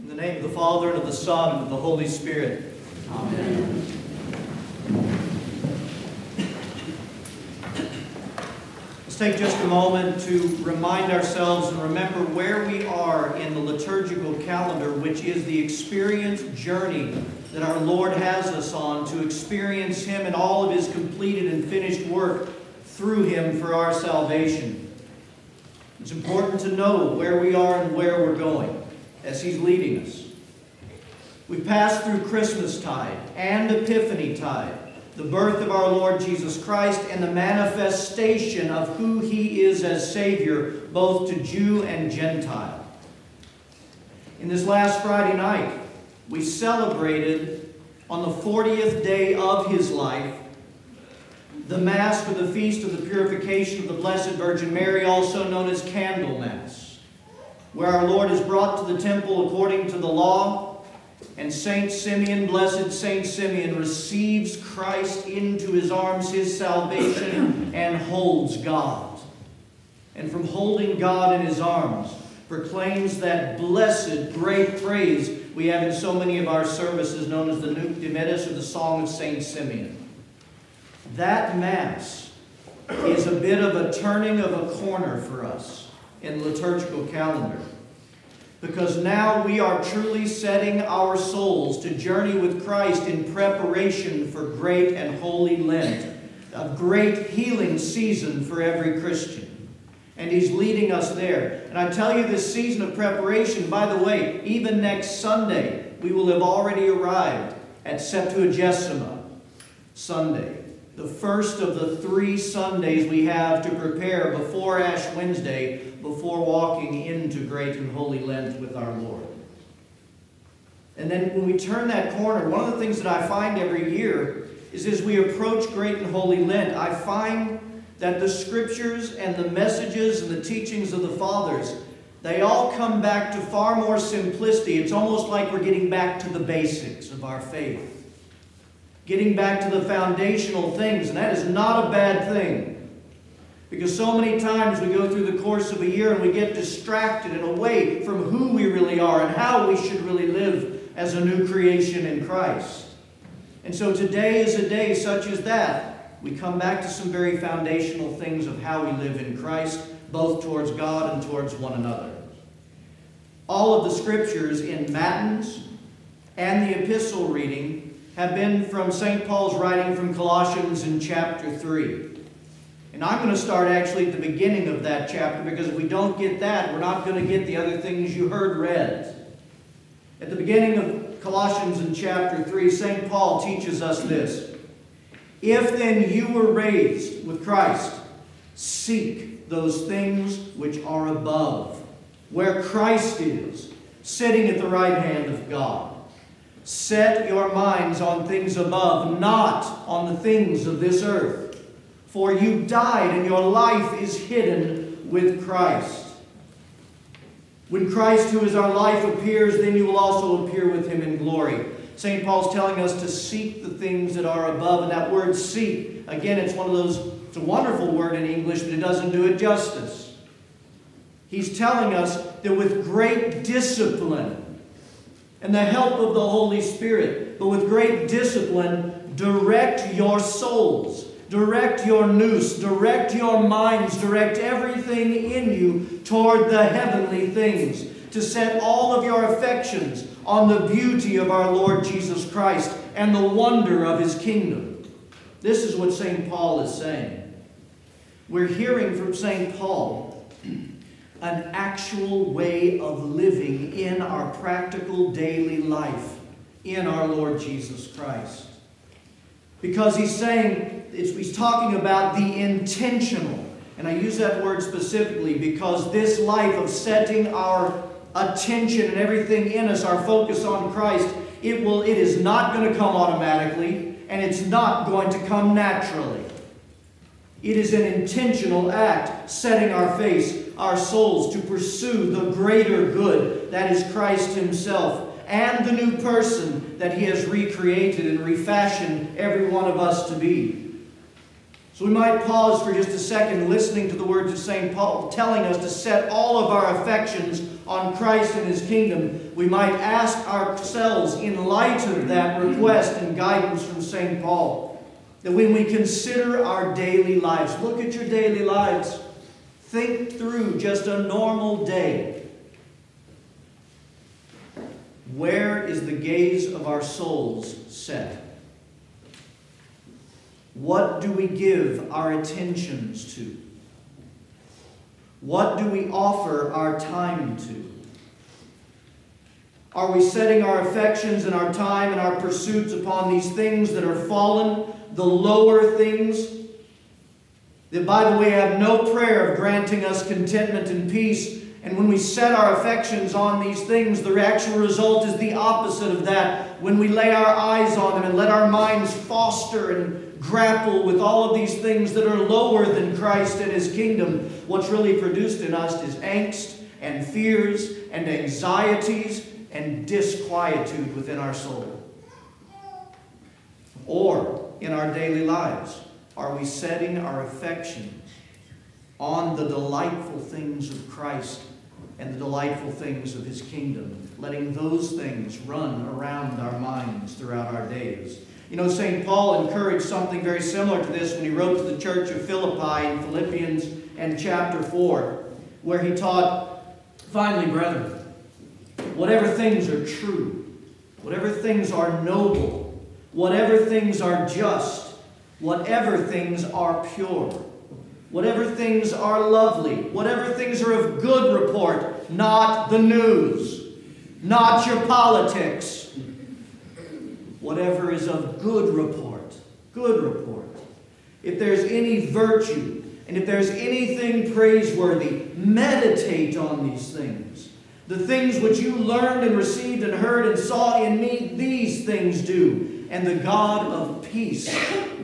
In the name of the Father, and of the Son, and of the Holy Spirit. Amen. Let's take just a moment to remind ourselves and remember where we are in the liturgical calendar, which is the experience journey that our Lord has us on to experience Him and all of His completed and finished work through Him for our salvation. It's important to know where we are and where we're going as He's leading us. We passed through Christmas tide and Epiphany tide, the birth of our Lord Jesus Christ and the manifestation of who He is as Savior, both to Jew and Gentile. In this last Friday night, we celebrated on the 40th day of His life the Mass for the Feast of the Purification of the Blessed Virgin Mary, also known as Candlemas, where our Lord is brought to the temple according to the law, and Saint Simeon, blessed Saint Simeon, receives Christ into his arms, his salvation, and holds God. And from holding God in his arms, proclaims that blessed, great praise we have in so many of our services known as the Nunc Dimittis or the Song of Saint Simeon. That Mass is a bit of a turning of a corner for us in liturgical calendar. Because now we are truly setting our souls to journey with Christ in preparation for great and holy Lent, a great healing season for every Christian. And He's leading us there. And I tell you, this season of preparation, by the way, even next Sunday, we will have already arrived at Septuagesima Sunday the first of the three Sundays we have to prepare before Ash Wednesday, before walking into Great and Holy Lent with our Lord. And then when we turn that corner, one of the things that I find every year is as we approach Great and Holy Lent, I find that the scriptures and the messages and the teachings of the fathers, they all come back to far more simplicity. It's almost like we're getting back to the basics of our faith getting back to the foundational things, and that is not a bad thing. Because so many times we go through the course of a year and we get distracted and away from who we really are and how we should really live as a new creation in Christ. And so today is a day such as that. We come back to some very foundational things of how we live in Christ, both towards God and towards one another. All of the scriptures in Matins and the epistle reading have been from St. Paul's writing from Colossians in chapter 3. And I'm going to start actually at the beginning of that chapter because if we don't get that, we're not going to get the other things you heard read. At the beginning of Colossians in chapter 3, St. Paul teaches us this If then you were raised with Christ, seek those things which are above, where Christ is, sitting at the right hand of God. Set your minds on things above, not on the things of this earth. For you died, and your life is hidden with Christ. When Christ, who is our life, appears, then you will also appear with him in glory. St. Paul's telling us to seek the things that are above. And that word seek, again, it's one of those, it's a wonderful word in English, but it doesn't do it justice. He's telling us that with great discipline, and the help of the Holy Spirit, but with great discipline, direct your souls, direct your nous, direct your minds, direct everything in you toward the heavenly things, to set all of your affections on the beauty of our Lord Jesus Christ and the wonder of his kingdom. This is what St. Paul is saying. We're hearing from St. Paul an actual way of living in our practical daily life in our Lord Jesus Christ. Because he's saying, he's talking about the intentional. And I use that word specifically because this life of setting our attention and everything in us, our focus on Christ, it will it is not going to come automatically and it's not going to come naturally. It is an intentional act, setting our face our souls to pursue the greater good that is Christ Himself and the new person that He has recreated and refashioned every one of us to be. So we might pause for just a second listening to the words of St. Paul telling us to set all of our affections on Christ and His kingdom, we might ask ourselves, in light of that request and guidance from St. Paul, that when we consider our daily lives, look at your daily lives, think through just a normal day. Where is the gaze of our souls set? What do we give our attentions to? What do we offer our time to? Are we setting our affections and our time and our pursuits upon these things that are fallen, the lower things? That, by the way, have no prayer of granting us contentment and peace. And when we set our affections on these things, the actual result is the opposite of that. When we lay our eyes on them and let our minds foster and grapple with all of these things that are lower than Christ and His kingdom, what's really produced in us is angst and fears and anxieties and disquietude within our soul. Or in our daily lives, are we setting our affection on the delightful things of Christ and the delightful things of His kingdom, letting those things run around our minds throughout our days? You know, St. Paul encouraged something very similar to this when he wrote to the church of Philippi in Philippians and chapter 4, where he taught, Finally, brethren, whatever things are true, whatever things are noble, whatever things are just, whatever things are pure, whatever things are lovely, whatever things are of good report, not the news, not your politics, whatever is of good report. Good report. If there's any virtue, and if there's anything praiseworthy, meditate on these things. The things which you learned and received and heard and saw in me, these things do. And the God of peace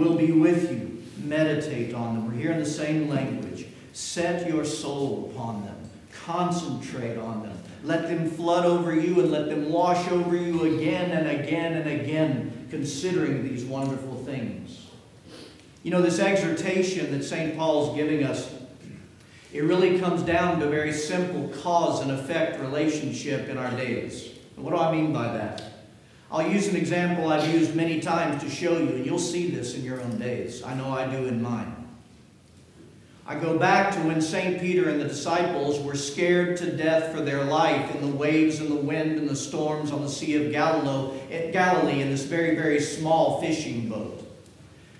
will be with you. Meditate on them. We're here in the same language. Set your soul upon them. Concentrate on them. Let them flood over you and let them wash over you again and again and again, considering these wonderful things. You know, this exhortation that St. Paul's giving us, it really comes down to a very simple cause and effect relationship in our days. What do I mean by that? I'll use an example I've used many times to show you, and you'll see this in your own days. I know I do in mine. I go back to when St. Peter and the disciples were scared to death for their life in the waves and the wind and the storms on the Sea of Galilee in this very, very small fishing boat.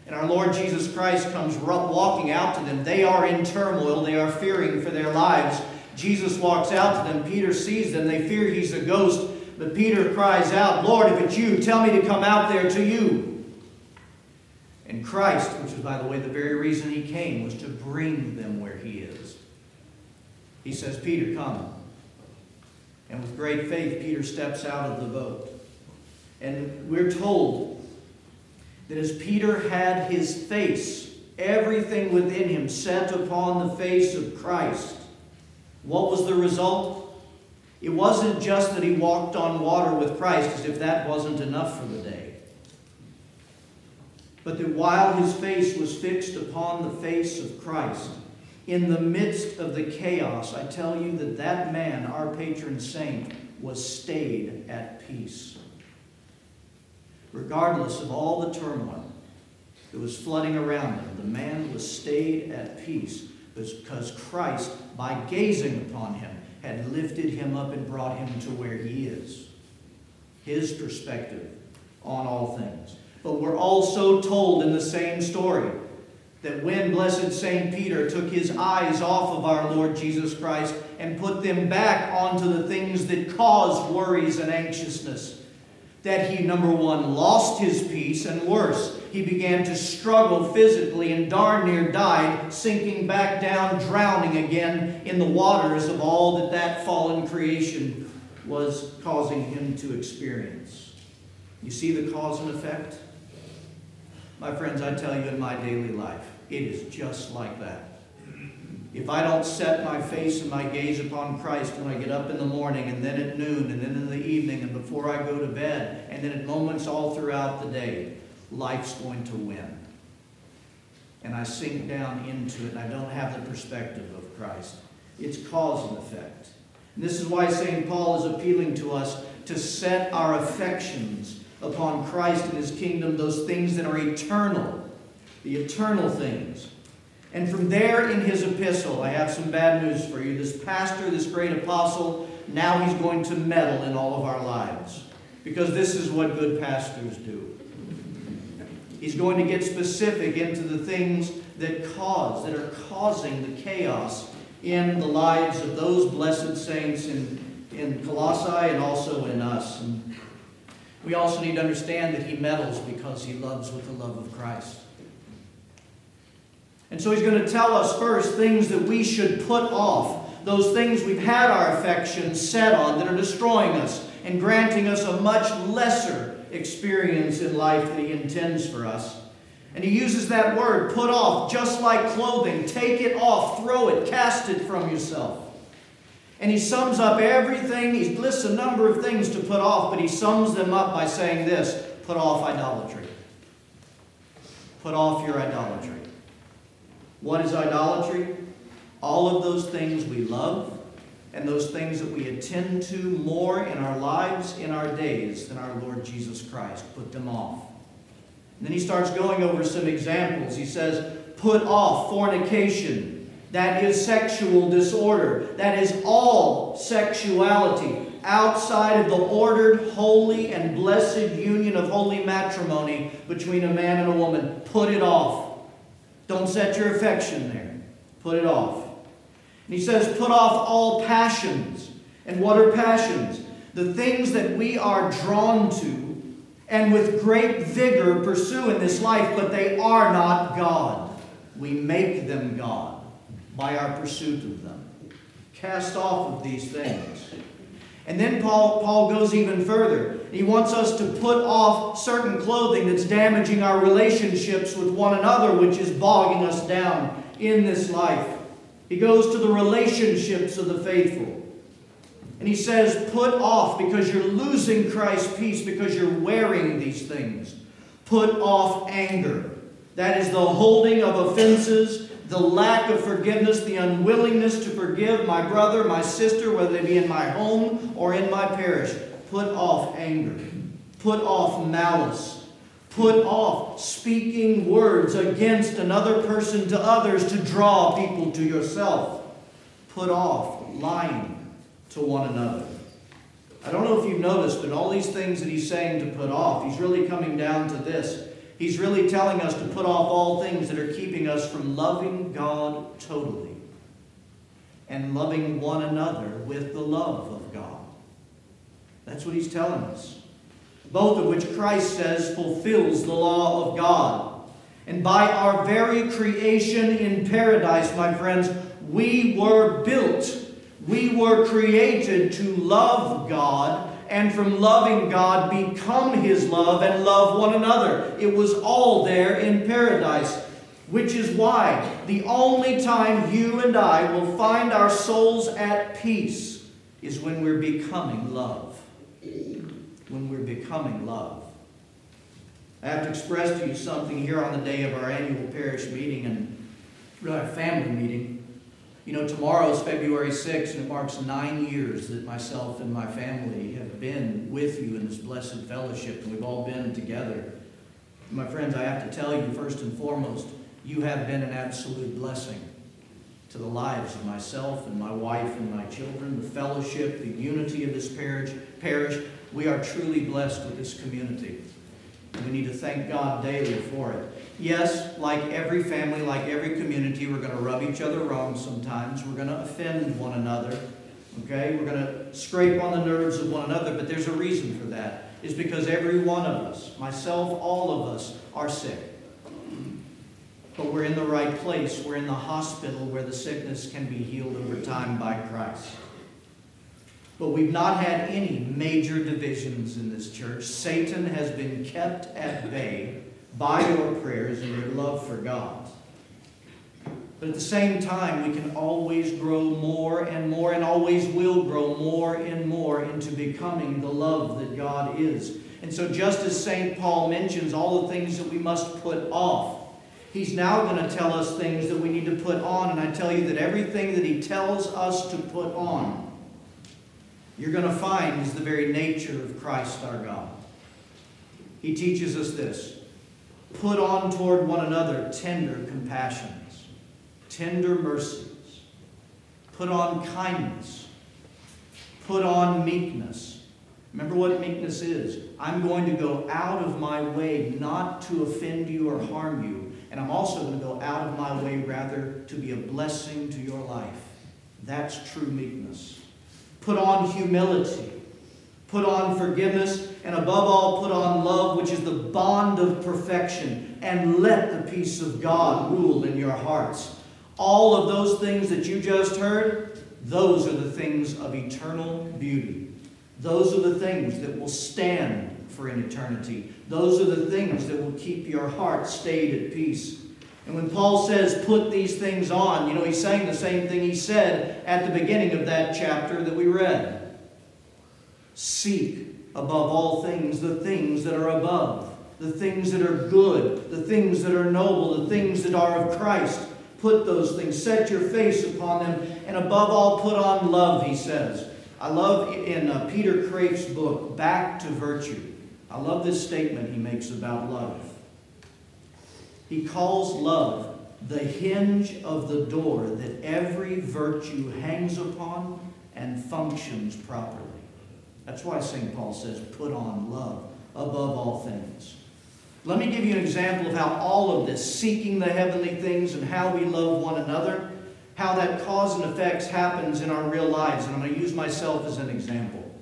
And our Lord Jesus Christ comes walking out to them. They are in turmoil, they are fearing for their lives. Jesus walks out to them. Peter sees them. They fear he's a ghost. But Peter cries out, Lord, if it's you, tell me to come out there to you. And Christ, which is, by the way, the very reason he came, was to bring them where he is. He says, Peter, come. And with great faith, Peter steps out of the boat. And we're told that as Peter had his face, everything within him set upon the face of Christ, what was the result? It wasn't just that he walked on water with Christ, as if that wasn't enough for the day but that while his face was fixed upon the face of Christ, in the midst of the chaos, I tell you that that man, our patron saint, was stayed at peace. Regardless of all the turmoil that was flooding around him, the man was stayed at peace because Christ, by gazing upon him, had lifted him up and brought him to where he is. His perspective on all things. But we're also told in the same story that when blessed St. Peter took his eyes off of our Lord Jesus Christ and put them back onto the things that cause worries and anxiousness, that he, number one, lost his peace, and worse, he began to struggle physically and darn near died, sinking back down, drowning again in the waters of all that that fallen creation was causing him to experience. You see the cause and effect? My friends, I tell you in my daily life, it is just like that. If I don't set my face and my gaze upon Christ when I get up in the morning, and then at noon, and then in the evening, and before I go to bed, and then at moments all throughout the day, life's going to win. And I sink down into it, and I don't have the perspective of Christ. It's cause and effect. And this is why St. Paul is appealing to us to set our affections upon Christ and his kingdom, those things that are eternal, the eternal things. And from there in his epistle, I have some bad news for you. This pastor, this great apostle, now he's going to meddle in all of our lives. Because this is what good pastors do. He's going to get specific into the things that cause, that are causing the chaos in the lives of those blessed saints in, in Colossae and also in us. And we also need to understand that he meddles because he loves with the love of Christ. And so he's going to tell us first things that we should put off, those things we've had our affections set on that are destroying us and granting us a much lesser experience in life that he intends for us. And he uses that word, put off, just like clothing. Take it off, throw it, cast it from yourself. And he sums up everything. He lists a number of things to put off, but he sums them up by saying this put off idolatry. Put off your idolatry. What is idolatry? All of those things we love and those things that we attend to more in our lives, in our days, than our Lord Jesus Christ. Put them off. And then he starts going over some examples. He says, put off fornication. That is sexual disorder. That is all sexuality outside of the ordered, holy, and blessed union of holy matrimony between a man and a woman. Put it off. Don't set your affection there. Put it off. And he says, put off all passions. And what are passions? The things that we are drawn to and with great vigor pursue in this life, but they are not God. We make them God by our pursuit of them. Cast off of these things. And then Paul, Paul goes even further. He wants us to put off certain clothing that's damaging our relationships with one another, which is bogging us down in this life. He goes to the relationships of the faithful. And he says, Put off because you're losing Christ's peace because you're wearing these things. Put off anger. That is the holding of offenses, the lack of forgiveness, the unwillingness to forgive my brother, my sister, whether they be in my home or in my parish. Put off anger. Put off malice. Put off speaking words against another person to others to draw people to yourself. Put off lying to one another. I don't know if you've noticed, but all these things that he's saying to put off, he's really coming down to this. He's really telling us to put off all things that are keeping us from loving God totally and loving one another with the love of God. That's what he's telling us. Both of which Christ says fulfills the law of God. And by our very creation in paradise, my friends, we were built we were created to love God and from loving God become His love and love one another. It was all there in paradise, which is why the only time you and I will find our souls at peace is when we're becoming love. When we're becoming love. I have to express to you something here on the day of our annual parish meeting and our family meeting. You know, tomorrow is February 6th, and it marks nine years that myself and my family have been with you in this blessed fellowship, and we've all been together. My friends, I have to tell you, first and foremost, you have been an absolute blessing to the lives of myself and my wife and my children, the fellowship, the unity of this parish. parish. We are truly blessed with this community. We need to thank God daily for it. Yes, like every family, like every community, we're going to rub each other wrong sometimes. We're going to offend one another. Okay? We're going to scrape on the nerves of one another, but there's a reason for that. It's because every one of us, myself, all of us, are sick. But we're in the right place. We're in the hospital where the sickness can be healed over time by Christ. But we've not had any major divisions in this church. Satan has been kept at bay by your prayers and your love for God. But at the same time, we can always grow more and more, and always will grow more and more into becoming the love that God is. And so, just as St. Paul mentions all the things that we must put off, he's now going to tell us things that we need to put on. And I tell you that everything that he tells us to put on you're going to find is the very nature of Christ our God. He teaches us this put on toward one another tender compassions, tender mercies, put on kindness, put on meekness. Remember what meekness is. I'm going to go out of my way not to offend you or harm you, and I'm also going to go out of my way rather to be a blessing to your life. That's true meekness. Put on humility. Put on forgiveness, and above all, put on love, which is the bond of perfection. And let the peace of God rule in your hearts. All of those things that you just heard, those are the things of eternal beauty. Those are the things that will stand for an eternity. Those are the things that will keep your heart stayed at peace. And when Paul says, put these things on, you know, he's saying the same thing he said at the beginning of that chapter that we read. Seek above all things the things that are above, the things that are good, the things that are noble, the things that are of Christ. Put those things, set your face upon them, and above all, put on love, he says. I love in uh, Peter Kreeft's book, Back to Virtue, I love this statement he makes about love. He calls love the hinge of the door that every virtue hangs upon and functions properly. That's why St. Paul says, put on love above all things. Let me give you an example of how all of this, seeking the heavenly things and how we love one another, how that cause and effects happens in our real lives. And I'm going to use myself as an example.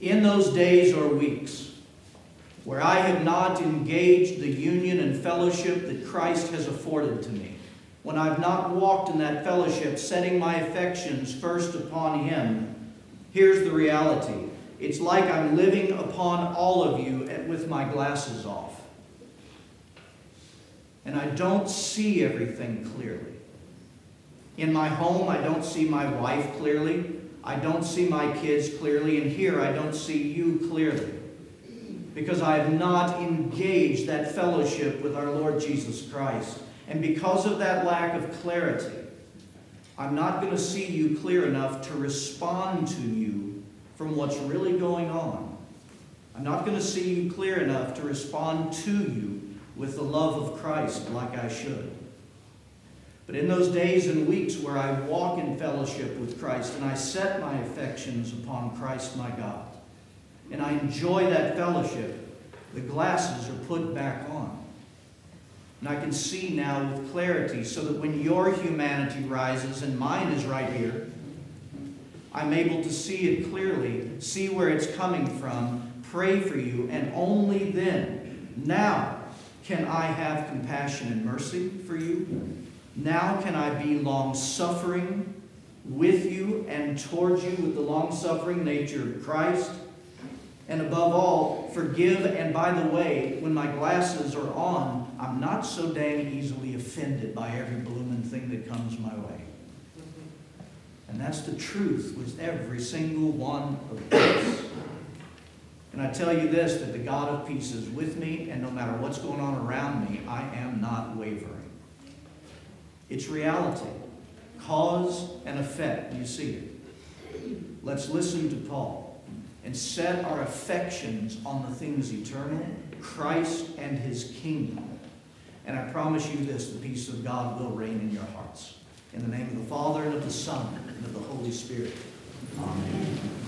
In those days or weeks where I have not engaged the union and fellowship that Christ has afforded to me, when I've not walked in that fellowship, setting my affections first upon Him, Here's the reality it's like I'm living upon all of you with my glasses off. And I don't see everything clearly. In my home, I don't see my wife clearly. I don't see my kids clearly. And here, I don't see you clearly. Because I have not engaged that fellowship with our Lord Jesus Christ. And because of that lack of clarity, I'm not going to see you clear enough to respond to you from what's really going on. I'm not going to see you clear enough to respond to you with the love of Christ like I should. But in those days and weeks where I walk in fellowship with Christ and I set my affections upon Christ my God, and I enjoy that fellowship, the glasses are put back on. And I can see now with clarity so that when your humanity rises and mine is right here, I'm able to see it clearly, see where it's coming from, pray for you, and only then, now, can I have compassion and mercy for you. Now can I be long suffering with you and towards you with the long suffering nature of Christ. And above all, forgive. And by the way, when my glasses are on, I'm not so dang easily offended by every blooming thing that comes my way. And that's the truth with every single one of us. And I tell you this that the God of peace is with me, and no matter what's going on around me, I am not wavering. It's reality. Cause and effect. You see it. Let's listen to Paul and set our affections on the things eternal, Christ and his kingdom. And I promise you this the peace of God will reign in your hearts. In the name of the Father, and of the Son, and of the Holy Spirit. Amen.